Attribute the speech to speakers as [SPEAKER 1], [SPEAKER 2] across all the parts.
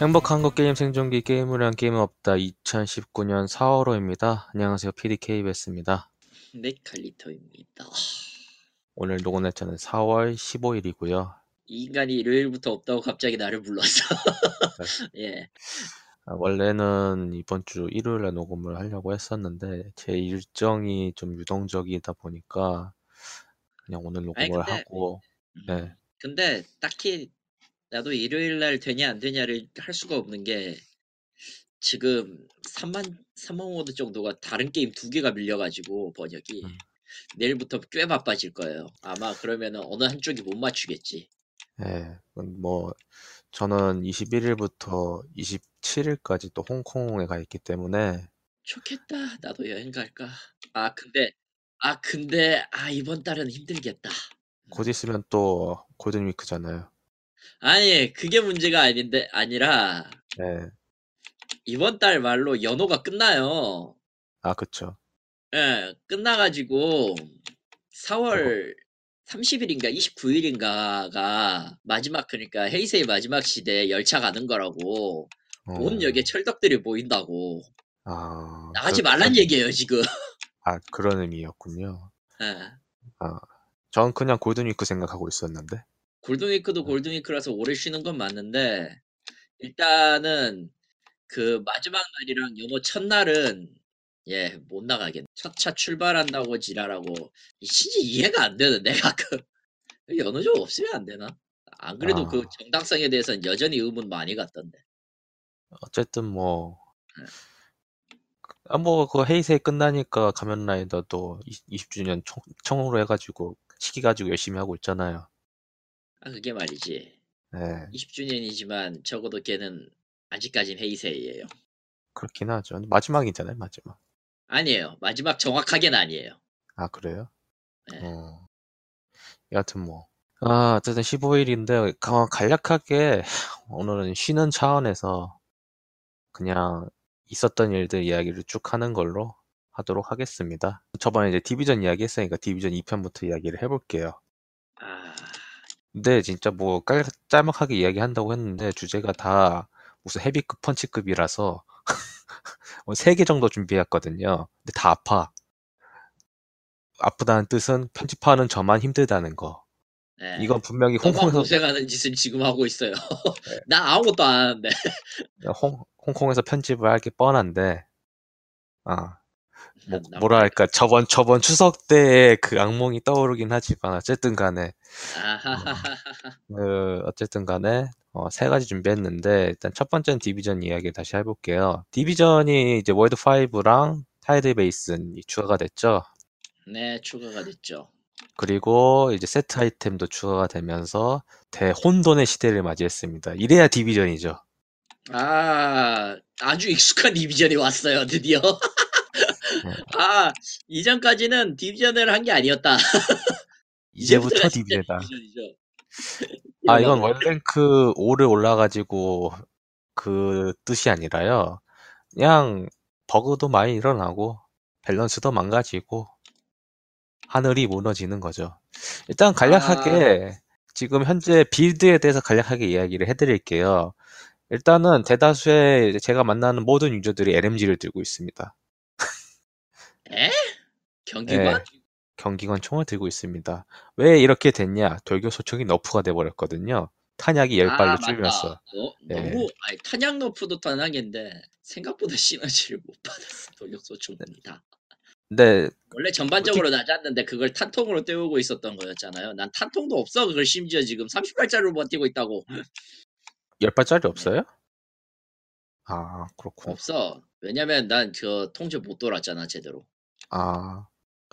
[SPEAKER 1] 행복한 것 게임 생존기 게임을 한 게임은 없다 2019년 4월호입니다. 안녕하세요 PDKBS입니다.
[SPEAKER 2] 네, 칼리터입니다.
[SPEAKER 1] 오늘 녹음 날짜는 4월 15일이고요.
[SPEAKER 2] 이 인간이 일요일부터 없다고 갑자기 나를 불렀어. 예.
[SPEAKER 1] 아, 원래는 이번 주 일요일에 녹음을 하려고 했었는데 제 일정이 좀 유동적이다 보니까 그냥 오늘
[SPEAKER 2] 아니,
[SPEAKER 1] 녹음을
[SPEAKER 2] 근데-
[SPEAKER 1] 하고
[SPEAKER 2] 음,
[SPEAKER 1] 네.
[SPEAKER 2] 근데 딱히 나도 일요일 날 되냐 안 되냐를 할 수가 없는 게 지금 3만 3만 모드 정도가 다른 게임 두 개가 밀려가지고 번역이
[SPEAKER 1] 음.
[SPEAKER 2] 내일부터 꽤 바빠질 거예요. 아마 그러면은 어느 한쪽이 못 맞추겠지.
[SPEAKER 1] 네, 뭐 저는 21일부터 27일까지 또 홍콩에 가 있기 때문에
[SPEAKER 2] 좋겠다. 나도 여행 갈까. 아 근데 아 근데 아 이번 달은 힘들겠다.
[SPEAKER 1] 곧 있으면 또 골든 위크잖아요.
[SPEAKER 2] 아니 그게 문제가 아닌데 아니라
[SPEAKER 1] 네.
[SPEAKER 2] 이번 달 말로 연호가 끝나요.
[SPEAKER 1] 아, 그쵸.
[SPEAKER 2] 예, 끝나가지고 4월 30일인가 29일인가가 마지막 그러니까 헤이세이 마지막 시대 열차 가는 거라고 온
[SPEAKER 1] 어,
[SPEAKER 2] 역에 철덕들이 모인다고
[SPEAKER 1] 아,
[SPEAKER 2] 나가지
[SPEAKER 1] 그렇-
[SPEAKER 2] 말란 얘기예요 지금.
[SPEAKER 1] 아, 그런 의미였군요.
[SPEAKER 2] 예.
[SPEAKER 1] 전 그냥 골든 위크 생각하고 있었는데.
[SPEAKER 2] 골든위크도 골든위크라서 오래 쉬는 건 맞는데 일단은 그 마지막 날이랑 연호 첫날은 예 못 나가겠네. 첫 차 출발한다고 지랄하고 이 진짜 이해가 안 되는 내가 그 연호 좀 없으면 안 되나? 안 그래도
[SPEAKER 1] 아.
[SPEAKER 2] 그 정당성에 대해서는 여전히 의문 많이 갔던데.
[SPEAKER 1] 어쨌든 뭐,
[SPEAKER 2] 네.
[SPEAKER 1] 아, 뭐, 그 헤이세이 끝나니까 가면라이더도 20 주년 총, 총으로 해가지고, 시기 가지고 열심히 하고 있잖아요.
[SPEAKER 2] 아 그게 말이지.
[SPEAKER 1] 네,
[SPEAKER 2] 20주년이지만 적어도 걔는 아직까진 헤이세이예요.
[SPEAKER 1] 그렇긴 하죠. 마지막이잖아요, 마지막.
[SPEAKER 2] 아니에요. 마지막 정확하게는 아니에요.
[SPEAKER 1] 아, 그래요?
[SPEAKER 2] 네.
[SPEAKER 1] 어. 여하튼 뭐. 아, 어쨌든 15일인데, 간략하게, 오늘은 쉬는 차원에서, 그냥 있었던 일들 이야기를 쭉 하는 걸로 하도록 하겠습니다. 저번에 이제 디비전 이야기 했으니까 디비전 2편부터 이야기를 해볼게요.
[SPEAKER 2] 아
[SPEAKER 1] 근데 진짜 뭐 깔, 짤막하게 이야기한다고 했는데 주제가 다 무슨 헤비급 펀치급이라서 뭐 3 개 정도 준비했거든요. 근데 다 아파. 아프다는 뜻은 편집하는 저만 힘들다는 거.
[SPEAKER 2] 네.
[SPEAKER 1] 이건 분명히
[SPEAKER 2] 너만
[SPEAKER 1] 홍콩에서
[SPEAKER 2] 고생하는 짓을 지금 하고 있어요.
[SPEAKER 1] 네.
[SPEAKER 2] 나 아무것도 안 하는데.
[SPEAKER 1] 홍, 홍콩에서 편집을 할 게 뻔한데 아, 뭐,
[SPEAKER 2] 나-
[SPEAKER 1] 뭐랄까 저번 저번 추석 때의 그 악몽이 떠오르긴 하지만 어쨌든 간에
[SPEAKER 2] 아하하하.
[SPEAKER 1] 그 어쨌든 간에 어, 세 가지 준비했는데 일단 첫 번째는 디비전 이야기 다시 해볼게요. 디비전이 이제 World 5랑 Tidal Basin이 추가가 됐죠.
[SPEAKER 2] 네, 추가가 됐죠.
[SPEAKER 1] 그리고 이제 세트 아이템도 추가가 되면서 대혼돈의 시대를 맞이했습니다. 이래야 디비전이죠.
[SPEAKER 2] 아, 아주 익숙한 디비전이 왔어요, 드디어.
[SPEAKER 1] 네.
[SPEAKER 2] 아, 이전까지는 디비전을 한 게 아니었다.
[SPEAKER 1] 이제부터 디비전이다. 아 이건 월랭크 5를 올라가지고 그 뜻이 아니라요. 그냥 버그도 많이 일어나고 밸런스도 망가지고 하늘이 무너지는 거죠. 일단 간략하게 지금 현재 build에 대해서 간략하게 이야기를 해드릴게요. 일단은 대다수의 제가 만나는 모든 유저들이 LMG를 들고 있습니다.
[SPEAKER 2] 에? 경기관?
[SPEAKER 1] 네. 경기관 총을 들고 있습니다. 왜 이렇게 됐냐? 돌격 소총이 nerf가 돼버렸거든요. 탄약이 10발로
[SPEAKER 2] 아,
[SPEAKER 1] 줄면서.
[SPEAKER 2] 맞다. 너,
[SPEAKER 1] 네.
[SPEAKER 2] 너무 아니, 탄약 너프도 탄약인데 생각보다 시너지를 못 받았어. 돌격 소총입니다.
[SPEAKER 1] 근데
[SPEAKER 2] 원래 전반적으로 낮았는데 그걸 탄통으로 때우고 있었던 거였잖아요. 난 탄통도 없어. 그걸 심지어 지금 30발짜리로 버티고 있다고.
[SPEAKER 1] 10발짜리 없어요? 아, 그렇구나.
[SPEAKER 2] 없어. 왜냐면 난 그 통제 못 돌았잖아 제대로.
[SPEAKER 1] 아,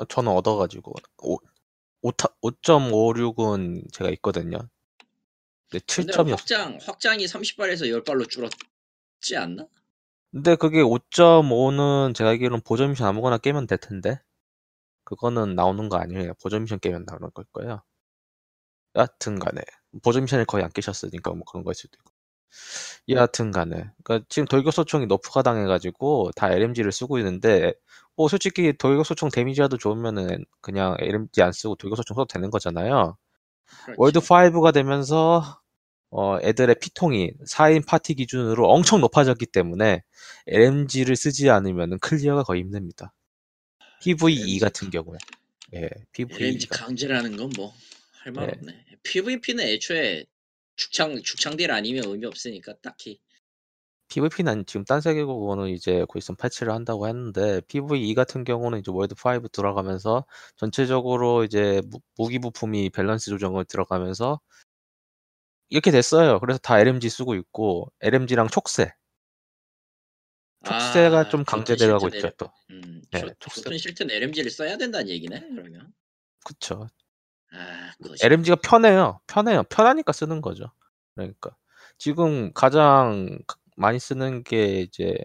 [SPEAKER 1] 저는 얻어 가지고, 5, 5.56은 제가 있거든요. 근데
[SPEAKER 2] 근데
[SPEAKER 1] 7점이 없어.
[SPEAKER 2] 확장 확장이 30발에서 10발로 줄었지 않나?
[SPEAKER 1] 근데 그게 5.5는 제가 알기로는 보조 미션 아무거나 깨면 될 텐데. 그거는 나오는 거 아니에요. 보조 미션 깨면 나오는 걸 거예요. 여하튼 간에. 보조 미션을 거의 안 깨셨으니까 뭐 그런 거일 수도 있고. 여하튼 간에. 그러니까 지금 돌격소총이 너프가 당해가지고 다 LMG를 쓰고 있는데, 뭐 솔직히 돌격소총 damage라도 좋으면은 그냥 LMG 안 쓰고 돌격소총 써도 되는 거잖아요. World 5가 되면서 어, 애들의 피통이 4인 파티 기준으로 엄청 높아졌기 때문에 LMG를 쓰지 않으면 clear가 거의 힘듭니다. PVE 같은 경우에. 예, PVE.
[SPEAKER 2] LMG 강제라는 건 뭐 할말
[SPEAKER 1] 네.
[SPEAKER 2] 없네. PVP는 애초에 죽창 죽창딜 아니면 의미 없으니까 딱히
[SPEAKER 1] PVP는 지금 딴 세계고는 이제 곧 있으면 패치를 한다고 했는데 PVE 같은 경우는 이제 World 5 들어가면서 전체적으로 이제 무, 무기 부품이 밸런스 조정을 들어가면서 이렇게 됐어요. 그래서 다 LMG 쓰고 있고 LMG랑 촉새 촉새가
[SPEAKER 2] 아,
[SPEAKER 1] 좀
[SPEAKER 2] 싫든
[SPEAKER 1] 있죠 또.
[SPEAKER 2] 음,
[SPEAKER 1] 네,
[SPEAKER 2] 좋-
[SPEAKER 1] 촉새.
[SPEAKER 2] 싫든 LMG를 써야 된다는 얘기네. 그러면
[SPEAKER 1] 그쵸.
[SPEAKER 2] 아,
[SPEAKER 1] LMG가 편해요. 편해요. 편하니까 쓰는 거죠. 그러니까 지금 가장 많이 쓰는 게 이제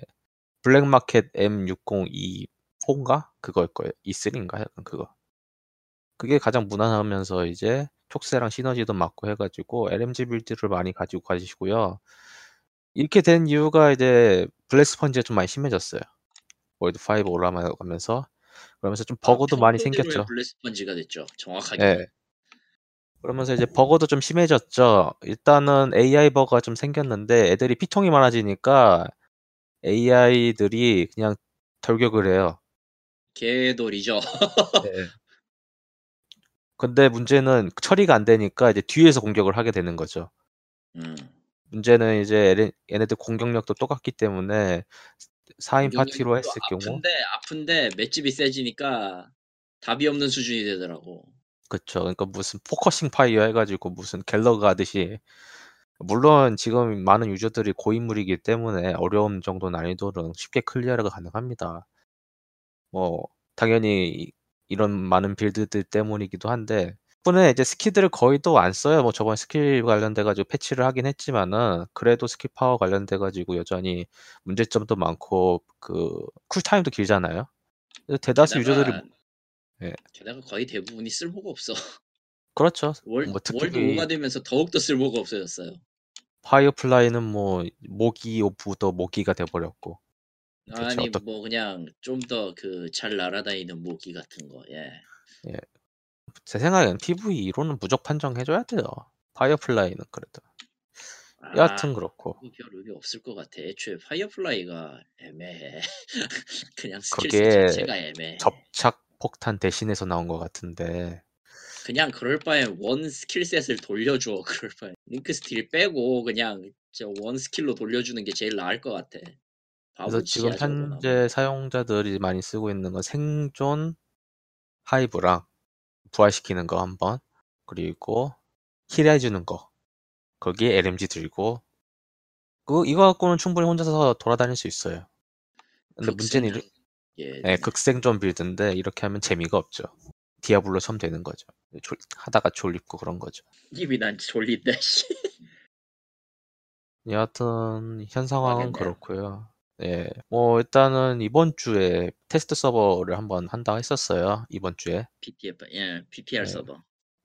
[SPEAKER 1] black market M602 4인가 그거일 거예요. E3인가 약간 그거. 그게 가장 무난하면서 이제 촉새랑 시너지도 맞고 해가지고 LMG 빌드를 많이 가지고 가시고요. 이렇게 된 이유가 이제 bullet sponge가 좀 많이 심해졌어요. World 5 올라가면서 그러면서 좀 버그도 많이 생겼죠.
[SPEAKER 2] bullet sponge가 됐죠. 정확하게.
[SPEAKER 1] 예. 그러면서 이제 버거도 좀 심해졌죠. 일단은 AI 버거가 좀 생겼는데 애들이 피통이 많아지니까 AI들이 그냥 돌격을 해요.
[SPEAKER 2] 개돌이죠.
[SPEAKER 1] 네. 근데 문제는 처리가 안 되니까 이제 뒤에서 공격을 하게 되는 거죠.
[SPEAKER 2] 음.
[SPEAKER 1] 문제는 이제 얘네- 얘네들 공격력도 똑같기 때문에 4인 파티로 했을 경우
[SPEAKER 2] 아픈데 아픈데 맷집이 세지니까 답이 없는 수준이 되더라고.
[SPEAKER 1] 그쵸. 그러니까 무슨 focusing fire 해가지고 무슨 갤러그 하듯이 물론 지금 많은 유저들이 고인물이기 때문에 어려움 정도 난이도는 쉽게 clear가 가능합니다. 뭐 당연히 이런 많은 build들 때문이기도 한데 덕분에 이제 스킬들을 거의 또 안 써요. 뭐 저번 스킬 관련돼 가지고 패치를 하긴 했지만은 그래도 스킬 파워 관련돼 가지고 여전히 문제점도 많고 그 쿨타임도 길잖아요. 대다수 유저들이 예.
[SPEAKER 2] 게다가 거의 대부분이 쓸모가 없어.
[SPEAKER 1] 그렇죠.
[SPEAKER 2] 월,
[SPEAKER 1] 뭐 특히
[SPEAKER 2] World 5가 되면서 더욱더 쓸모가 없어졌어요.
[SPEAKER 1] firefly는 뭐 모기 of the 모기가 돼버렸고
[SPEAKER 2] 아니
[SPEAKER 1] 어떻-
[SPEAKER 2] 뭐 그냥 좀 더 그 잘 날아다니는 모기 같은 거. 예.
[SPEAKER 1] 제 생각엔 PVE로는 무적 판정해줘야 돼요. firefly는 그래도
[SPEAKER 2] 아,
[SPEAKER 1] 여하튼 그렇고
[SPEAKER 2] 그거 별 의미 없을 것 같아. 애초에 firefly가 애매해. 그냥 스킬
[SPEAKER 1] 그게
[SPEAKER 2] 자체가 애매해.
[SPEAKER 1] 접착 폭탄 대신해서 나온 것 같은데
[SPEAKER 2] 그냥 그럴 바엔 원 skill set을 돌려줘. 그럴 바엔 링크 스틸 빼고 그냥 저원 스킬로 돌려주는 게 제일 나을 것 같아.
[SPEAKER 1] 그래서 지금. 현재 사용자들이 많이 쓰고 있는 건 생존 hive랑 부활시키는 거 한번 그리고 heal해주는 거 거기에 LMG 들고 그 이거 갖고는 충분히 혼자서 돌아다닐 수 있어요. 근데 문제는
[SPEAKER 2] 예,
[SPEAKER 1] 네, 극생존 빌드인데 이렇게 하면 재미가 없죠. 디아블로처럼 되는 거죠. 졸- 하다가 졸립고 그런 거죠.
[SPEAKER 2] 입이 난 졸린다. 씨.
[SPEAKER 1] 여하튼 현 상황은. 그렇고요. 예, 뭐 일단은 이번 주에 테스트 서버를 한번 한다 했었어요. 이번 주에.
[SPEAKER 2] PTF, 예, PTR
[SPEAKER 1] 네.
[SPEAKER 2] 서버.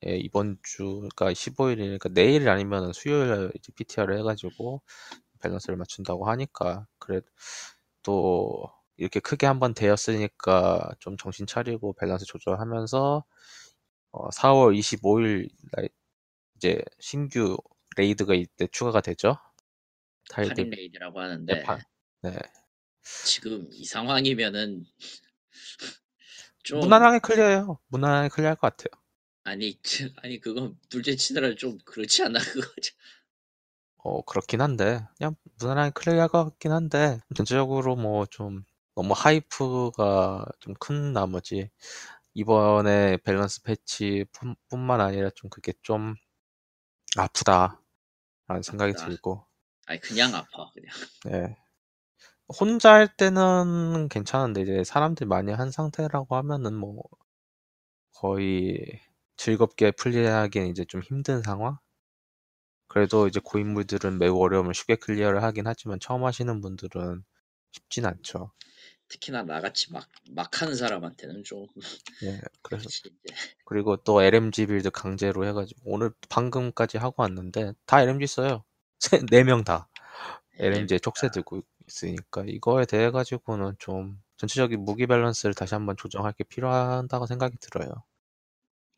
[SPEAKER 1] 예, 이번 주가 15일이니까 내일 아니면 수요일 이제 PTR을 해가지고 밸런스를 맞춘다고 하니까 그래 또 이렇게 크게 한번 되었으니까 좀 정신 차리고 밸런스 조절하면서 어, 4월 25일 날 이제 신규 raid가 이때 추가가 되죠. 타일들
[SPEAKER 2] raid라고 하는데
[SPEAKER 1] 판. 네.
[SPEAKER 2] 지금 이 상황이면은 좀
[SPEAKER 1] 무난하게 clear해요. 무난하게 clear할 것 같아요.
[SPEAKER 2] 아니 아니 그건 둘째 치느라 좀 그렇지 않나 그거
[SPEAKER 1] 어, 그렇긴 한데, 그냥 무난하게 clear할 것 같긴 한데, 전체적으로 뭐 좀 너무 hype가 좀 큰 나머지, 이번에 밸런스 패치 뿐- 뿐만 아니라 좀 그게 좀 아프다. 라는 생각이
[SPEAKER 2] 아프다.
[SPEAKER 1] 들고,
[SPEAKER 2] 아니 그냥 아파 그냥
[SPEAKER 1] 네. 혼자 할 때는 괜찮은데, 이제 사람들이 많이 한 상태라고 하면은 뭐, 거의 즐겁게 플레이하기엔 이제 좀 힘든 상황? 그래도 이제 고인물들은 매우 어려움을 쉽게 clear를 하긴 하지만 처음 하시는 분들은 쉽진 않죠.
[SPEAKER 2] 특히나 나같이 막 막 하는 사람한테는 좀
[SPEAKER 1] 예, 그래서 그리고 또 LMG build 강제로 해가지고 오늘 방금까지 하고 왔는데 다 LMG 써요. 네 명 다 LMG에 촉새 들고 있으니까 이거에 대해 가지고는 좀 전체적인 무기 밸런스를 다시 한번 조정할 게 필요하다고 생각이 들어요.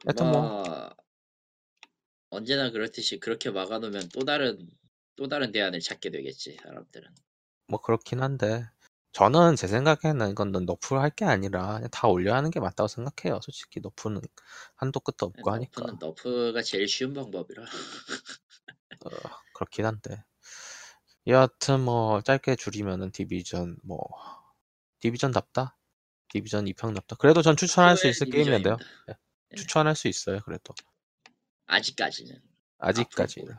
[SPEAKER 1] 하여튼 뭐
[SPEAKER 2] 뭐 언제나 그렇듯이 그렇게 막아놓으면 또 다른 또 다른 대안을 찾게 되겠지 사람들은.
[SPEAKER 1] 뭐 그렇긴 한데 저는 제 생각에는 이건 너프를 할 게 아니라 그냥 다 올려야 하는 게 맞다고 생각해요. 솔직히 너프는 한도 끝도 없고 하니까.
[SPEAKER 2] 너프는 너프가 제일 쉬운 방법이라.
[SPEAKER 1] 어, 그렇긴 한데. 여하튼 뭐 짧게 줄이면은 디비전 뭐 디비전답다. 디비전 2평답다. 그래도 전 추천할 수 있을 게임인데요. 네.
[SPEAKER 2] 네.
[SPEAKER 1] 추천할 수 있어요. 그래도
[SPEAKER 2] 아직까지는.
[SPEAKER 1] 아직까지는.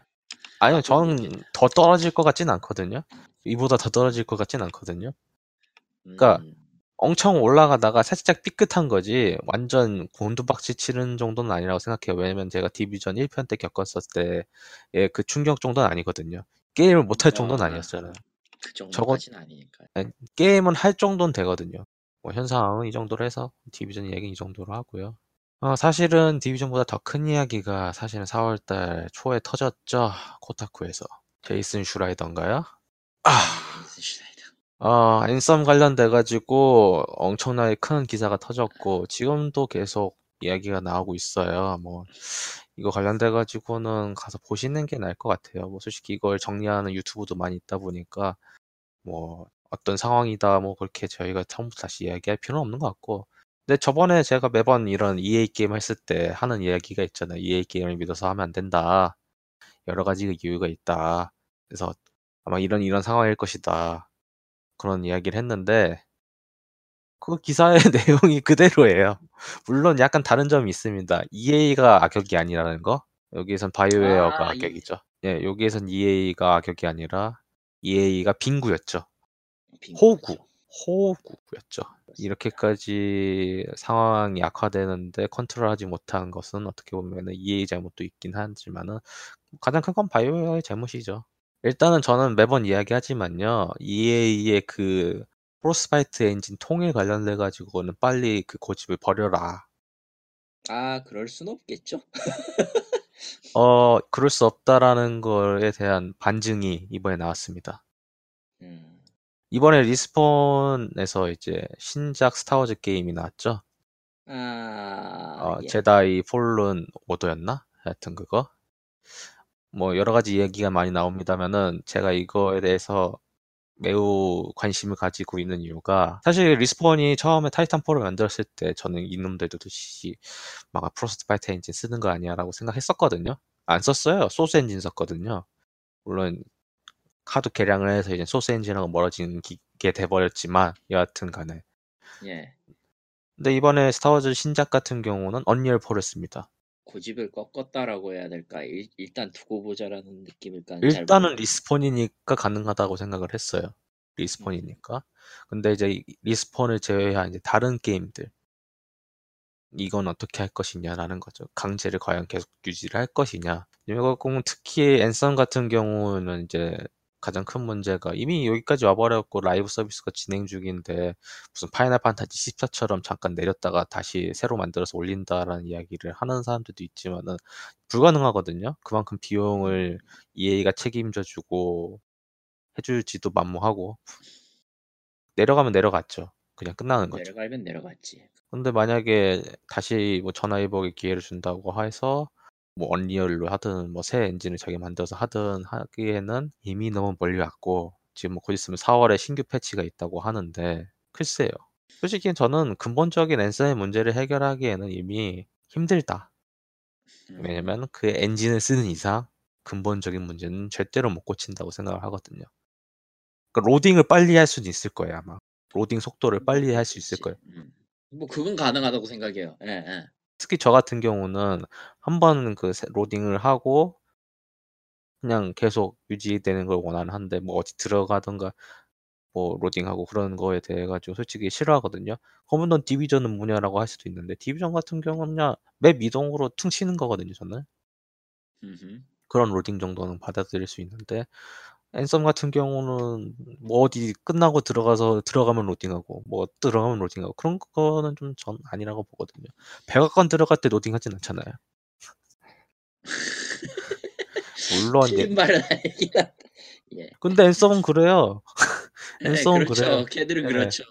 [SPEAKER 1] 아니요, 저는 더 떨어질 것 같진 않거든요. 이보다 더 떨어질 것 같진 않거든요. 그러니까
[SPEAKER 2] 음,
[SPEAKER 1] 엄청 올라가다가 살짝 삐끗한 거지 완전 곤두박질 치는 정도는 아니라고 생각해요. 왜냐면 제가 디비전 1편 때 겪었을 때의 그 충격 정도는 아니거든요. 게임을 못할 정도는
[SPEAKER 2] 아,
[SPEAKER 1] 아니었잖아요.
[SPEAKER 2] 그 정도까지는 아니니까.
[SPEAKER 1] 게임은 할 정도는 되거든요. 뭐 현 상황은 이 정도로 해서 디비전 이야기 이 정도로 하고요. 어, 사실은 디비전보다 더 큰 이야기가 사실은 4월달 초에 터졌죠. 코타쿠에서. 제이슨 슈라이던가요? 아, 어, 앤썸 관련돼 가지고 엄청나게 큰 기사가 터졌고, 지금도 계속 이야기가 나오고 있어요. 뭐, 이거 관련돼 가지고는 가서 보시는 게 나을 것 같아요. 뭐, 솔직히 이걸 정리하는 유튜브도 많이 있다 보니까, 뭐, 어떤 상황이다, 뭐, 그렇게 저희가 처음부터 다시 이야기할 필요는 없는 것 같고, 근데 저번에 제가 매번 이런 EA 게임 했을 때 하는 이야기가 있잖아요. EA 게임을 믿어서 하면 안 된다. 여러 가지 이유가 있다. 그래서 아마 이런 이런 상황일 것이다. 그런 이야기를 했는데 그 기사의 내용이 그대로예요. 물론 약간 다른 점이 있습니다. EA가 악역이 아니라는 거. 여기에선 바이오웨어가
[SPEAKER 2] 아, 이-
[SPEAKER 1] 악역이죠. 예, 여기에선 EA가 악역이 아니라 EA가 빙구였죠. 호구. 호구였죠. 이렇게까지 상황이 악화되는데 컨트롤하지 못한 것은 어떻게 보면 EA 잘못도 있긴 하지만은 가장 큰 건 바이오웨어의 잘못이죠. 일단은 저는 매번 이야기하지만요. EA의 그 프로스트바이트 엔진 통일 관련돼 가지고는 빨리 그 고집을 버려라.
[SPEAKER 2] 아, 그럴 순 없겠죠.
[SPEAKER 1] 어, 그럴 수 없다라는 거에 대한 반증이 이번에 나왔습니다.
[SPEAKER 2] 음,
[SPEAKER 1] 이번에 리스폰에서 이제 신작 스타워즈 게임이 나왔죠.
[SPEAKER 2] 아,
[SPEAKER 1] 어,
[SPEAKER 2] 예.
[SPEAKER 1] 제다이 폴른 오더였나? 하여튼 그거. 뭐 여러 가지 얘기가 많이 나옵니다면은 제가 이거에 대해서 매우 관심을 가지고 있는 이유가 사실 리스폰이 처음에 타이탄폴을 만들었을 때 저는 이놈들도 듯이 막 프로스트바이트 엔진 쓰는 거 아니야라고 생각했었거든요. 안 썼어요. 소스 엔진 썼거든요. 물론 카드 개량을 해서 이제 소스 엔진하고 멀어지는 게 돼버렸지만 여하튼 간에
[SPEAKER 2] 예.
[SPEAKER 1] 근데 이번에 스타워즈 신작 같은 경우는 언리얼 4를 씁니다.
[SPEAKER 2] 고집을 꺾었다라고 해야 될까? 일, 일단 두고 보자라는 느낌일까?
[SPEAKER 1] 일단은 리스폰이니까 가능하다고 생각을 했어요. 리스폰이니까. 근데 이제 이- 리스폰을 제외한 이제 다른 게임들 이건 어떻게 할 것이냐라는 거죠. 강제를 과연 계속 유지를 할 것이냐. 이거 특히 앤썸 같은 경우는 이제 가장 큰 문제가 이미 여기까지 와버렸고 라이브 서비스가 진행 중인데 무슨 파이널 판타지 14처럼 잠깐 내렸다가 다시 새로 만들어서 올린다라는 이야기를 하는 사람들도 있지만은 불가능하거든요. 그만큼 비용을 EA가 책임져주고 해줄지도 만무하고 내려가면 내려갔죠. 그냥 끝나는 거죠.
[SPEAKER 2] 내려가면 내려갔지.
[SPEAKER 1] 근데 만약에 다시 뭐 전화위복의 기회를 준다고 해서 뭐 언리얼로 하든 뭐 새 엔진을 자기 만들어서 하든 하기에는 이미 너무 멀리 왔고 지금 뭐 곧 있으면 4월에 신규 패치가 있다고 하는데 글쎄요. 솔직히 저는 근본적인 앤썸의 문제를 해결하기에는 이미 힘들다.
[SPEAKER 2] 음,
[SPEAKER 1] 왜냐면 그 엔진을 쓰는 이상 근본적인 문제는 절대로 못 고친다고 생각을 하거든요. 그러니까 로딩을 빨리 할 수는 있을 거예요 아마. 로딩 속도를 빨리 할 수 있을 거예요.
[SPEAKER 2] 음. 뭐 그건 가능하다고 생각해요. 예, 예.
[SPEAKER 1] 특히 저 같은 경우는 한번그 로딩을 하고 그냥 계속 유지되는 걸 원하는 한데 뭐 어디 들어가든가 뭐 로딩하고 그런 거에 대해 가지고 솔직히 싫어하거든요. 그러면 넌 디비전은 뭐냐라고 할 수도 있는데 디비전 같은 경우는 그냥 맵 이동으로 퉁 치는 거거든요, 저는. 그런 로딩 정도는 받아들일 수 있는데 앤썸 같은 경우는 뭐 어디 끝나고 들어가서 들어가면 로딩하고 뭐 들어가면 로딩하고 그런 거는 좀 전 아니라고 보거든요. 백악관 들어갈 때 로딩하진 않잖아요. 물론 예.
[SPEAKER 2] 말은 아니긴 한데. 예.
[SPEAKER 1] 근데 앤썸은 그래요.
[SPEAKER 2] 네,
[SPEAKER 1] 앤썸은
[SPEAKER 2] 그렇죠.
[SPEAKER 1] 그래요.
[SPEAKER 2] 걔들은
[SPEAKER 1] 네.
[SPEAKER 2] 그렇죠.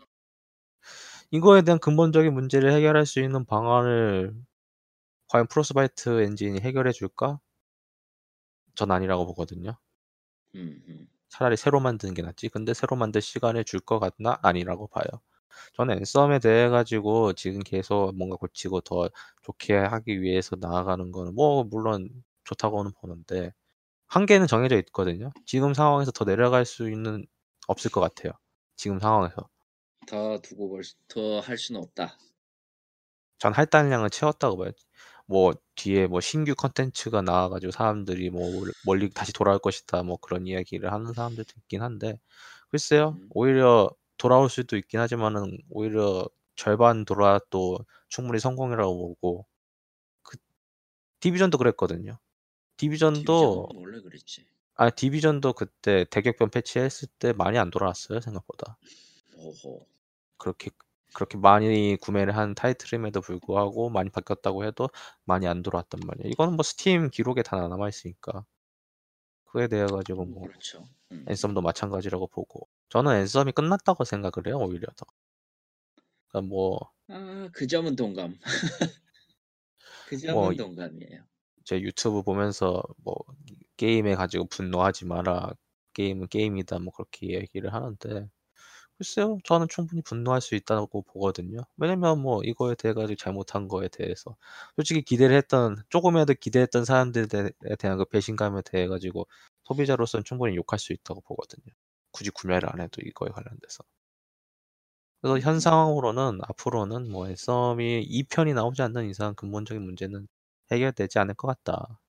[SPEAKER 1] 이거에 대한 근본적인 문제를 해결할 수 있는 방안을 과연 프로스바이트 엔진이 해결해 줄까? 전 아니라고 보거든요.
[SPEAKER 2] 음.
[SPEAKER 1] 차라리 새로 만드는 게 낫지. 근데 새로 만들 시간을 줄 것 같나? 아니라고 봐요. 저는 앤썸에 대해 가지고 지금 계속 뭔가 고치고 더 좋게 하기 위해서 나아가는 거는 뭐 물론 좋다고는 보는데 한계는 정해져 있거든요. 지금 상황에서 더 내려갈 수 있는 없을 것 같아요. 지금 상황에서.
[SPEAKER 2] 더 두고 볼더할 수는 없다.
[SPEAKER 1] 전 할당량을 채웠다고 봐요. 뭐 뒤에 뭐 신규 컨텐츠가 나와 가지고 사람들이 뭐 멀리 다시 돌아올 것이다 뭐 그런 이야기를 하는 사람들도 있긴 한데 글쎄요.
[SPEAKER 2] 음.
[SPEAKER 1] 오히려 돌아올 수도 있긴 하지만은 오히려 절반 돌아도 충분히 성공이라고 보고 그 디비전도 그랬거든요. 디비전도
[SPEAKER 2] 원래 그랬지.
[SPEAKER 1] 아 디비전도 그때 대격변 패치했을 때 많이 안 돌아왔어요 생각보다.
[SPEAKER 2] 오호.
[SPEAKER 1] 그렇게 그렇게 많이 구매를 한 타이틀임에도 불구하고 많이 바뀌었다고 해도 많이 안 돌아왔단 말이에요. 이거는 뭐 스팀 기록에 다 남아 있으니까. 그에 대해 가지고
[SPEAKER 2] 음,
[SPEAKER 1] 뭐
[SPEAKER 2] 그렇죠. 음.
[SPEAKER 1] 앤썸도 마찬가지라고 보고 저는 앤썸이 끝났다고 생각을 해요 오히려 더. 그러니까 뭐
[SPEAKER 2] 아, 그 점은 동감. 그 점은
[SPEAKER 1] 뭐
[SPEAKER 2] 동감이에요.
[SPEAKER 1] 제 유튜브 보면서 뭐 게임에 가지고 분노하지 마라. 게임은 게임이다. 뭐 그렇게 얘기를 하는데 글쎄요. 저는 충분히 분노할 수 있다고 보거든요. 왜냐면 뭐 이거에 대해 가지고 잘못한 거에 대해서 솔직히 기대를 했던 조금이라도 기대했던 사람들에 대한 그 배신감에 대해 가지고 소비자로서는 충분히 욕할 수 있다고 보거든요. 굳이 구매를 안 해도 이거에 관련돼서. 그래서 현 상황으로는 앞으로는 뭐 앤썸이 2편이 나오지 않는 이상 근본적인 문제는 해결되지 않을 것 같다.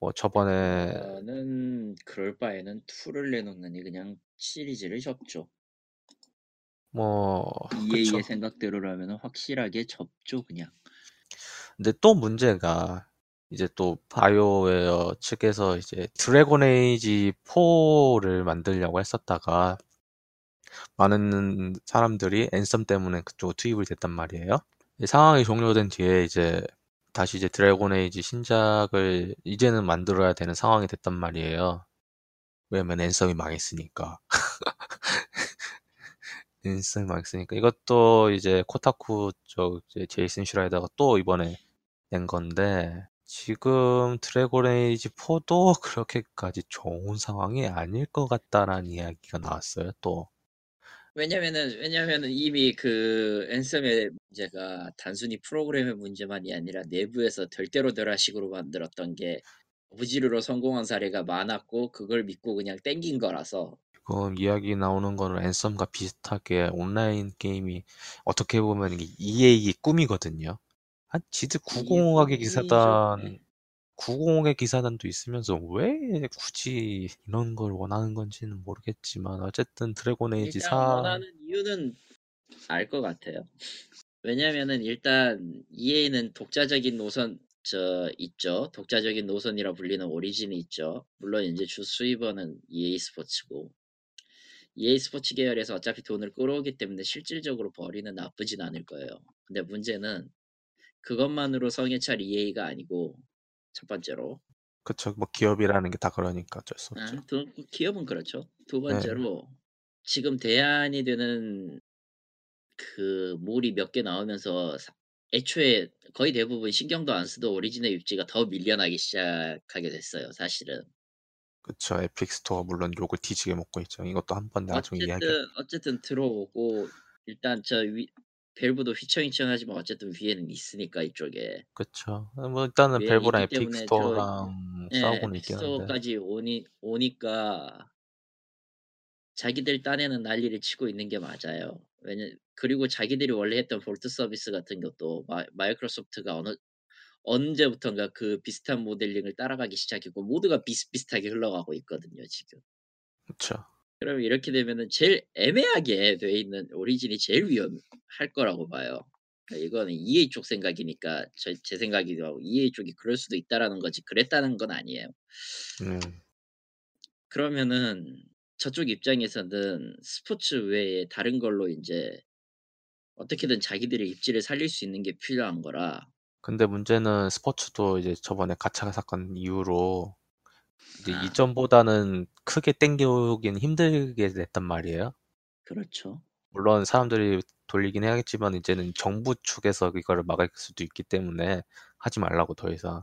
[SPEAKER 1] 뭐 저번에
[SPEAKER 2] 저는 그럴 바에는 2를 내놓느니 그냥 시리즈를 접죠.
[SPEAKER 1] 뭐
[SPEAKER 2] EA의
[SPEAKER 1] 그쵸.
[SPEAKER 2] 생각대로라면 확실하게 접죠 그냥.
[SPEAKER 1] 근데 또 문제가 이제 또 바이오웨어 측에서 이제 드래곤 에이지 4를 만들려고 했었다가 많은 사람들이 앤썸 때문에 그쪽 투입을 됐단 말이에요. 이 상황이 종료된 뒤에 이제 다시 이제 드래곤 에이지 신작을 이제는 만들어야 되는 상황이 됐단 말이에요. 왜냐면 앤썸이 망했으니까. 앤썸이 망했으니까 이것도 이제 코타쿠 쪽 이제 제이슨 슈라이어가 또 이번에 낸 건데 지금 드래곤 에이지 4도 그렇게까지 좋은 상황이 아닐 것 같다라는 이야기가 나왔어요. 또
[SPEAKER 2] 왜냐면은 왜냐면은 이미 그 앤썸의 문제가 단순히 프로그램의 문제만이 아니라 내부에서 될 대로 되라 식으로 만들었던 게 무지르로 성공한 사례가 많았고 그걸 믿고 그냥 땡긴 거라서
[SPEAKER 1] 지금 이야기 나오는 거는 앤썸과 비슷하게 온라인 게임이 어떻게 보면 이게 EA의 꿈이거든요. 한 지들 구공화국의 기사단
[SPEAKER 2] 네.
[SPEAKER 1] 구공화국의 기사단도 있으면서 왜 굳이 이런 걸 원하는 건지는 모르겠지만 어쨌든 드래곤 에이지
[SPEAKER 2] 일단
[SPEAKER 1] 4
[SPEAKER 2] 원하는 이유는 알 것 같아요. 왜냐면은 일단 EA는 독자적인 노선 저 있죠. 독자적인 노선이라 불리는 오리진이 있죠. 물론 이제 주 수입원은 EA 스포츠고 EA 스포츠 계열에서 어차피 돈을 끌어오기 때문에 실질적으로 벌이는 나쁘진 않을 거예요. 근데 문제는 그것만으로 성에 찰 EA가 아니고 첫 번째로
[SPEAKER 1] 그쵸 뭐 기업이라는 게 다 그러니까 어쩔 수 없죠.
[SPEAKER 2] 아, 두, 기업은 그렇죠. 두
[SPEAKER 1] 네.
[SPEAKER 2] 번째로 지금 대안이 되는 그 몰이 몇 개 나오면서 사- 애초에 거의 대부분 신경도 안 쓰던 오리진 입지가 더 밀려나기 시작하게 됐어요. 사실은.
[SPEAKER 1] 그쵸 에픽 스토어 물론 욕을 뒤지게 먹고 있죠. 이것도 한 번 나중에 이야기
[SPEAKER 2] 어쨌든 어쨌든 들어오고 일단 저 위, 밸브도 휘청휘청하지만 어쨌든 위에는 있으니까 이쪽에
[SPEAKER 1] 그쵸. 뭐 일단은
[SPEAKER 2] 위에 있기
[SPEAKER 1] 에픽
[SPEAKER 2] 때문에 들어
[SPEAKER 1] 스토어랑
[SPEAKER 2] 예,
[SPEAKER 1] 싸우고는 있긴 한데
[SPEAKER 2] 에픽스토어까지 오니 오니까 자기들 딴에는 난리를 치고 있는 게 맞아요. 왜냐 그리고 자기들이 원래 했던 볼트 서비스 같은 것도 마, 마이크로소프트가 어느 언제부턴가 그 비슷한 모델링을 따라가기 시작했고 모두가 비슷비슷하게 흘러가고 있거든요 지금.
[SPEAKER 1] 그쵸.
[SPEAKER 2] 그럼 이렇게 되면은 제일 애매하게 돼 있는 오리진이 제일 위험할 거라고 봐요. 그러니까 이거는 EA 쪽 생각이니까 저, 제 생각이기도 하고 EA 쪽이 그럴 수도 있다라는 거지 그랬다는 건 아니에요.
[SPEAKER 1] 음.
[SPEAKER 2] 그러면은 저쪽 입장에서는 스포츠 외에 다른 걸로 인제 어떻게든 자기들의 입지를 살릴 수 있는 게 필요한 거라
[SPEAKER 1] 근데 문제는 스포츠도 이제 저번에 가차 사건 이후로 이제
[SPEAKER 2] 아.
[SPEAKER 1] 이전보다는 크게 땡기긴 힘들게 됐단 말이에요.
[SPEAKER 2] 그렇죠.
[SPEAKER 1] 물론 사람들이 돌리긴 해야겠지만 이제는 정부 측에서 이거를 막을 수도 있기 때문에 하지 말라고 더 이상.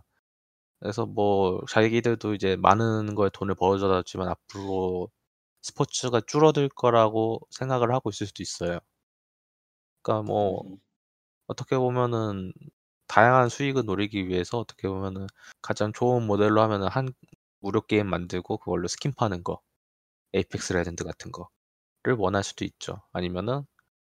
[SPEAKER 1] 그래서 뭐 자기들도 이제 많은 거에 돈을 벌어들였지만 앞으로 스포츠가 줄어들 거라고 생각을 하고 있을 수도 있어요. 그러니까 뭐
[SPEAKER 2] 음,
[SPEAKER 1] 어떻게 보면은 다양한 수익을 노리기 위해서 어떻게 보면은 가장 좋은 모델로 하면은 한 무료 게임 만들고 그걸로 스킨 파는 거, 에이펙스 레전드 같은 거를 원할 수도 있죠. 아니면은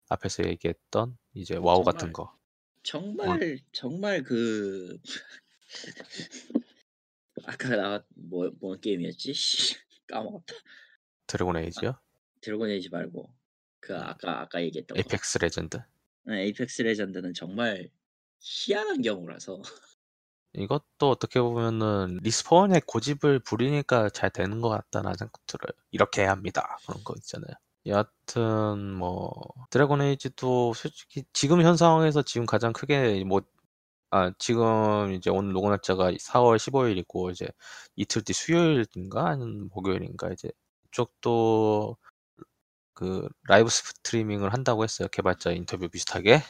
[SPEAKER 1] 앞에서 얘기했던 이제 와우 같은
[SPEAKER 2] 정말
[SPEAKER 1] 거.
[SPEAKER 2] 정말 정말 그 아까 나왔 뭐 뭔 게임이었지? 씨, 까먹었다.
[SPEAKER 1] 드래곤 에이지요?
[SPEAKER 2] 드래곤 에이지 말고 그 아까 아까 얘기했던 거.
[SPEAKER 1] 에이펙스 레전드.
[SPEAKER 2] 네, 에이펙스 레전드는 정말 희한한 경우라서
[SPEAKER 1] 이것도 어떻게 보면은 리스폰의 고집을 부리니까 잘 되는 것 같다는 생각 들어요. 이렇게 해야 합니다. 그런 거 있잖아요. 여하튼 뭐 드래곤 에이지도 솔직히 지금 현 상황에서 지금 가장 크게 뭐 아, 지금 이제 오늘 녹음 날짜가 4월 15일이고 이제 이틀 뒤 수요일인가 아니면 목요일인가 이제 이쪽도 그 라이브 스트리밍을 한다고 했어요. 개발자 인터뷰 비슷하게.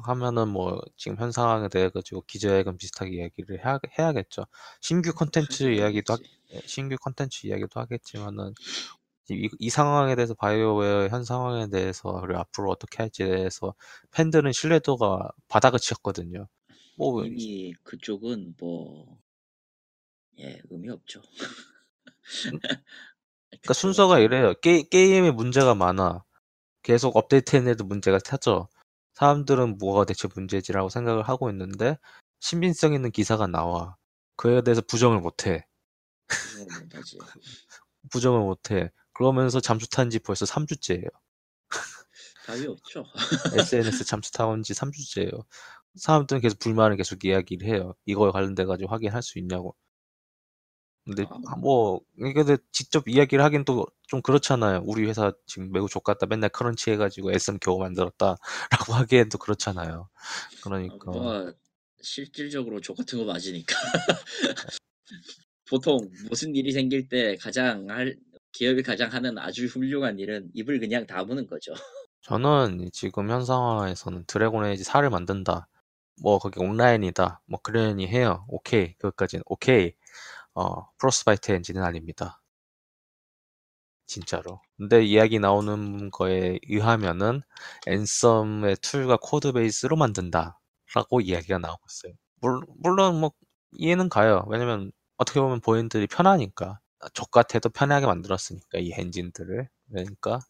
[SPEAKER 2] 네.
[SPEAKER 1] 하면은 뭐 지금 현 상황에 대해 가지고 기자회견 비슷하게 이야기를 해야, 해야겠죠. 신규 콘텐츠
[SPEAKER 2] 하긴
[SPEAKER 1] 이야기도 하. 예, 신규 콘텐츠 이야기도 하겠지만은 이, 이 상황에 대해서 바이오웨어 현 상황에 대해서 그리고 앞으로 어떻게 할지에 대해서 팬들은 신뢰도가 바닥을 치었거든요. 뭐
[SPEAKER 2] 이미 그쪽은 뭐 예, 의미 없죠.
[SPEAKER 1] 그러니까 순서가 이래요. 게, 게임에 문제가 많아. 계속 업데이트해내도 문제가 터져. 사람들은 뭐가 대체 문제지라고 생각을 하고 있는데 신빙성 있는 기사가 나와. 그에 대해서 부정을 못해. 부정을 못해. 그러면서 잠수 탄 지 벌써 3주째예요.
[SPEAKER 2] 답이 없죠.
[SPEAKER 1] SNS 잠수 타온 지 3주째예요. 사람들은 계속 불만을 계속 이야기를 해요. 이거에 관련돼 가지고 확인할 수 있냐고. 근데
[SPEAKER 2] 아.
[SPEAKER 1] 뭐 이게 직접 이야기를 하긴 또 좀 그렇잖아요. 우리 회사 지금 매우 족같다. 맨날 크런치 해가지고 SM 겨우 만들었다라고 하기엔 또 그렇잖아요. 그러니까
[SPEAKER 2] 뭐 실질적으로 족 같은 거 맞으니까. 보통 무슨 일이 생길 때 가장 할 기업이 가장 하는 아주 훌륭한 일은 입을 그냥 다무는 거죠.
[SPEAKER 1] 저는 지금 현 상황에서는 Dragon Age 4를 만든다. 뭐 거기 온라인이다. 뭐 그러니 해요. 오케이. 그것까지는 오케이. 어, Frostbite 엔진은 아닙니다. 진짜로. 근데 이야기 나오는 거에 의하면은 Anthem의 tool과 codebase로 만든다라고 이야기가 나오고 있어요. 물, 물론 뭐 이해는 가요. 왜냐면 어떻게 보면 본인들이 편하니까 적 같아도 편하게 만들었으니까 이 엔진들을 그러니까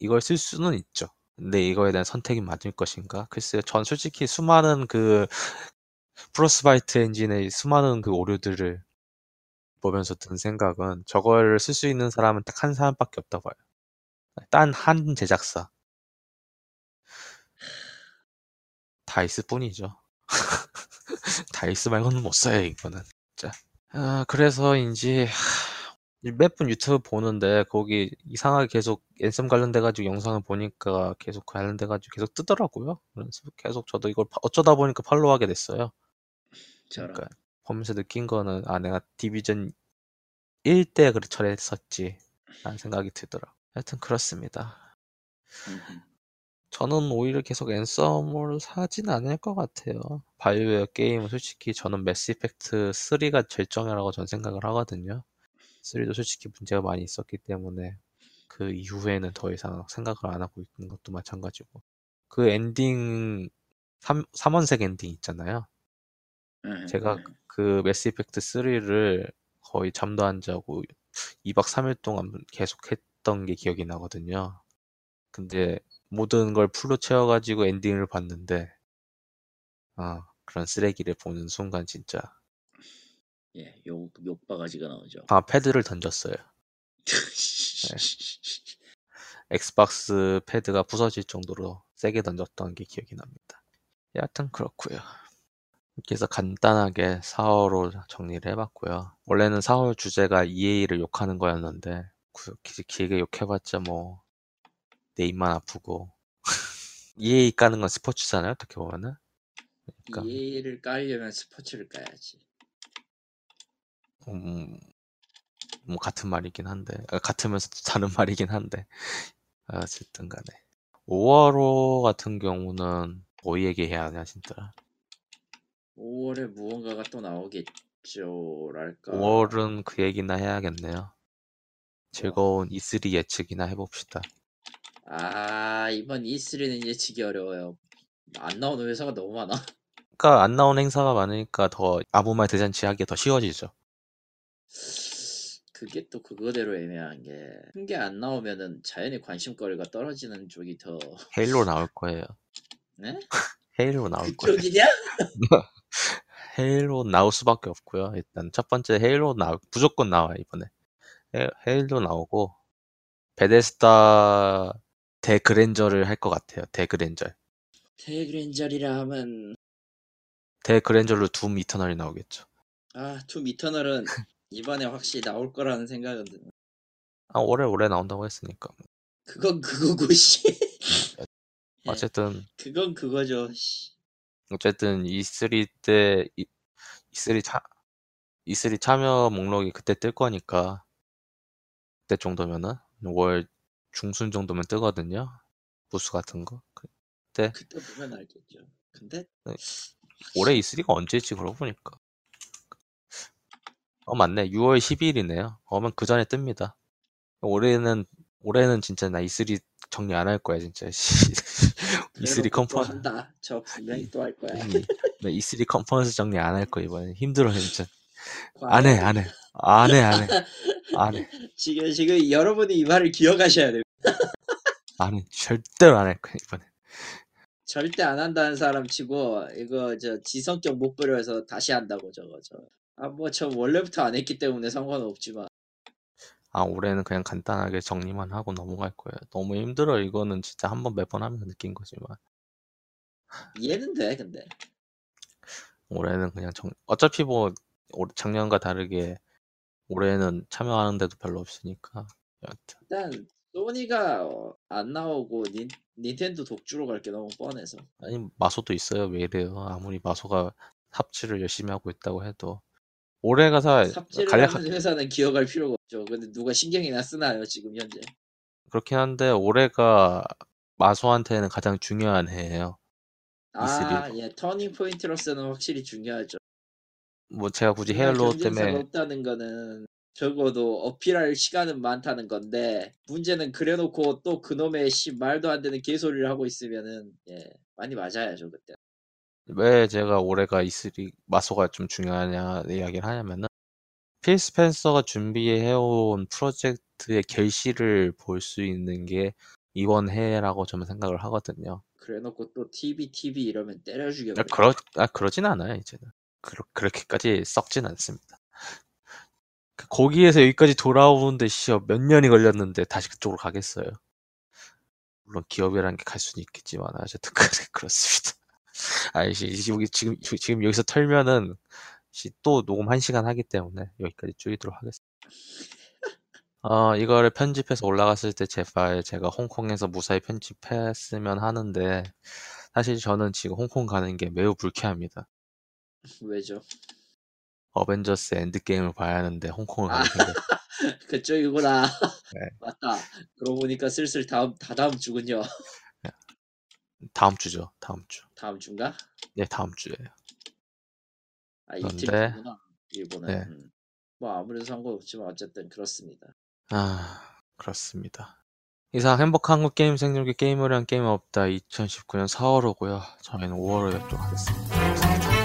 [SPEAKER 1] 이걸 쓸 수는 있죠. 근데 이거에 대한 선택이 맞을 것인가? 글쎄요. 전 솔직히 수많은 그 프로스바이트 엔진의 수많은 그 오류들을 보면서 든 생각은 저걸 쓸 수 있는 사람은 딱 한 사람밖에 없다고 봐요. 딴 한 제작사. DICE 뿐이죠. DICE 말고는 못 써요, 이거는. 진짜. 아, 그래서인지 몇 분 유튜브 보는데 거기 이상하게 계속 Anthem 관련돼가지고 영상을 보니까 계속 관련돼가지고 계속 뜨더라고요. 그래서 계속 저도 이걸 파- 어쩌다 보니까 follow하게 됐어요.
[SPEAKER 2] 저런.
[SPEAKER 1] 그러니까 보면서 느낀 거는 아 내가 Division 1때 그렇게 처리했었지 라는 생각이 들더라고요. 하여튼 그렇습니다. 저는 오히려 계속 Anthem을 사진 않을 것 같아요. BioWare 게임은 솔직히 저는 Mass Effect 3가 절정이라고 전 생각을 하거든요. 3도 솔직히 문제가 많이 있었기 때문에 그 이후에는 더 이상 생각을 안 하고 있는 것도 마찬가지고 그 엔딩 3, 3원색 엔딩 있잖아요.
[SPEAKER 2] 음,
[SPEAKER 1] 제가
[SPEAKER 2] 음.
[SPEAKER 1] 그 Mass Effect 3를 거의 잠도 안 자고 2박 3일 동안 계속 했던 게 기억이 나거든요. 근데 모든 걸 full로 채워가지고 엔딩을 봤는데, 아, 그런 쓰레기를 보는 순간 진짜,
[SPEAKER 2] 예, 욕, 욕바가지가 나오죠.
[SPEAKER 1] 아, 패드를 던졌어요. Xbox 패드가 부서질 정도로 세게 던졌던 게 기억이 납니다. 여하튼 그렇고요. 이렇게 해서 간단하게 4월로 정리를 해봤고요. 원래는 4월 주제가 EA를 욕하는 거였는데 그 기- 길게 욕해봤자 뭐 내 입만 아프고 EA 까는 건 스포츠잖아요. 어떻게 보면은. 그러니까
[SPEAKER 2] 이해를 깔려면 스포츠를 까야지.
[SPEAKER 1] 음, 뭐 같은 말이긴 한데 아, 같으면서도 다른 말이긴 한데 아, 어쨌든 간에 5월호 같은 경우는 뭐 얘기해야 하냐 진짜
[SPEAKER 2] 5월에 무언가가 또 나오겠죠 랄까.
[SPEAKER 1] 5월은 그 얘기나 해야겠네요. 즐거운 E3 예측이나 해봅시다.
[SPEAKER 2] 아 이번 E3는 예측이 어려워요. 안 나오는 회사가 너무 많아.
[SPEAKER 1] 그러니까 안 나온 행사가 많으니까 더 아무 말 대잔치 하기 더 쉬워지죠.
[SPEAKER 2] 그게 또 그거대로 애매한 게 큰 게 안 나오면은 자연히 관심거리가 떨어지는 쪽이 더
[SPEAKER 1] 헤일로 나올 거예요.
[SPEAKER 2] 네?
[SPEAKER 1] 헤일로 나올 거예요.
[SPEAKER 2] 그쪽이냐?
[SPEAKER 1] 헤일로 나올 수밖에 없고요. 일단 첫 번째 헤일로 나 무조건 나와 이번에. 헤, 헤일로 나오고 베데스다 대그랜저를 할 것 같아요. 대그랜저.
[SPEAKER 2] 대그랜저리라 하면
[SPEAKER 1] 대그랜저로 둠 이터널이 나오겠죠.
[SPEAKER 2] 아투 미터널은 이번에 확실히 나올 거라는 생각은 드네.
[SPEAKER 1] 아 올해 올해 나온다고 했으니까.
[SPEAKER 2] 그건 그거고 씨. 예,
[SPEAKER 1] 어쨌든
[SPEAKER 2] 그건 그거죠. 씨.
[SPEAKER 1] 어쨌든 E3 때 이- E3 차 E3 참여 목록이 그때 뜰 거니까 그때 정도면은 5월 중순 정도면 뜨거든요. 부스 같은 거. 그-
[SPEAKER 2] 그때 보면 알겠죠. 근데
[SPEAKER 1] 네. 올해 E3가 언제지 그러고 보니까. 어 맞네. 6월 10일이네요. 어면 그 전에 뜹니다. 올해는 올해는 진짜 나 E3 정리 안 할 거야 진짜. 씨. E3
[SPEAKER 2] 그래놓고 또
[SPEAKER 1] 컨퍼런스
[SPEAKER 2] 한다. 저 분명히 또 할 거야.
[SPEAKER 1] 나 E3 컨퍼런스 정리 안 할 거야 이번에 힘들어 진짜. 안 해, 안 해. 안 해, 안 해. 안 해.
[SPEAKER 2] 지금 지금 여러분이 이 말을 기억하셔야 돼요.
[SPEAKER 1] 안 해. 절대로 안 할 거야 이번에.
[SPEAKER 2] 절대 안 한다는 사람 치고 이거 저 지성격 못 부려서 다시 한다고 저거 저. 아 뭐 저 원래부터 안 했기 때문에 상관은 없지만
[SPEAKER 1] 아 올해는 그냥 간단하게 정리만 하고 넘어갈 거예요. 너무 힘들어. 이거는 진짜 한 번 몇 번 하면서 느낀 거지만.
[SPEAKER 2] 이해는 돼 근데.
[SPEAKER 1] 올해는 그냥 정 어차피 뭐 올- 작년과 다르게 올해는 참여하는 데도 별로 없으니까. 여하튼.
[SPEAKER 2] 일단 소니가 어, 안 나오고 닌, 닌텐도 독주로 갈 게 너무 뻔해서.
[SPEAKER 1] 아니 마소도 있어요. 왜 이래요? 아무리 마소가 삽질을 열심히 하고 있다고 해도. 올해가 사
[SPEAKER 2] 삽질을
[SPEAKER 1] 간략
[SPEAKER 2] 하는 회사는 기억할 필요가 없죠. 근데 누가 신경이나 쓰나요 지금 현재?
[SPEAKER 1] 그렇긴 한데 올해가 마소한테는 가장 중요한 해예요.
[SPEAKER 2] 아, 예, 터닝 포인트로서는 확실히 중요하죠.
[SPEAKER 1] 뭐 제가 굳이 헤일로 때문에
[SPEAKER 2] 없다는 거는 적어도 어필할 시간은 많다는 건데 문제는 그래놓고 또 그놈의 씨 말도 안 되는 개소리를 하고 있으면은 예 많이 맞아야죠 그때.
[SPEAKER 1] 왜 제가 올해가 E3 마소가 좀 중요하냐 이야기를 하냐면은 필 스펜서가 준비해온 프로젝트의 결실을 볼 수 있는 게 이번 해라고 저는 생각을 하거든요.
[SPEAKER 2] 그래놓고 또 TV TV 이러면 때려
[SPEAKER 1] 아,
[SPEAKER 2] 죽여버려.
[SPEAKER 1] 그러, 아 그러진 않아요 이제는. 그러, 그렇게까지 썩진 않습니다. 그 거기에서 여기까지 돌아오는데 씨몇 년이 걸렸는데 다시 그쪽으로 가겠어요. 물론 기업이라는 게 갈 수는 있겠지만 어쨌든 그렇습니다. 아이씨 여기 지금 지금 여기서 털면은 씨, 또 녹음 1시간 하기 때문에 여기까지 줄이도록 하겠습니다. 어, 이거를 편집해서 올라갔을 때 제 파일 제가 홍콩에서 무사히 편집했으면 하는데 사실 저는 지금 홍콩 가는 게 매우 불쾌합니다.
[SPEAKER 2] 왜죠?
[SPEAKER 1] 어벤져스 엔드게임을 봐야 하는데 홍콩을 가게 생겼
[SPEAKER 2] 그쪽이구나.
[SPEAKER 1] 네.
[SPEAKER 2] 맞다. 그러고 보니까 슬슬 다음 다 다음 주군요.
[SPEAKER 1] 다음 주죠. 다음 주.
[SPEAKER 2] 다음 주인가?
[SPEAKER 1] 네, 다음 주에요.
[SPEAKER 2] 아
[SPEAKER 1] 그런데-.
[SPEAKER 2] 일본은.
[SPEAKER 1] 네.
[SPEAKER 2] 음. 뭐 아무래도 상관없지만 어쨌든 그렇습니다.
[SPEAKER 1] 아, 그렇습니다. 이상 행복한 한국 게임 생존기 한 게임 없다 2019년 4월호고요. 저희는 5월호에 뵙도록 하겠습니다. 감사합니다.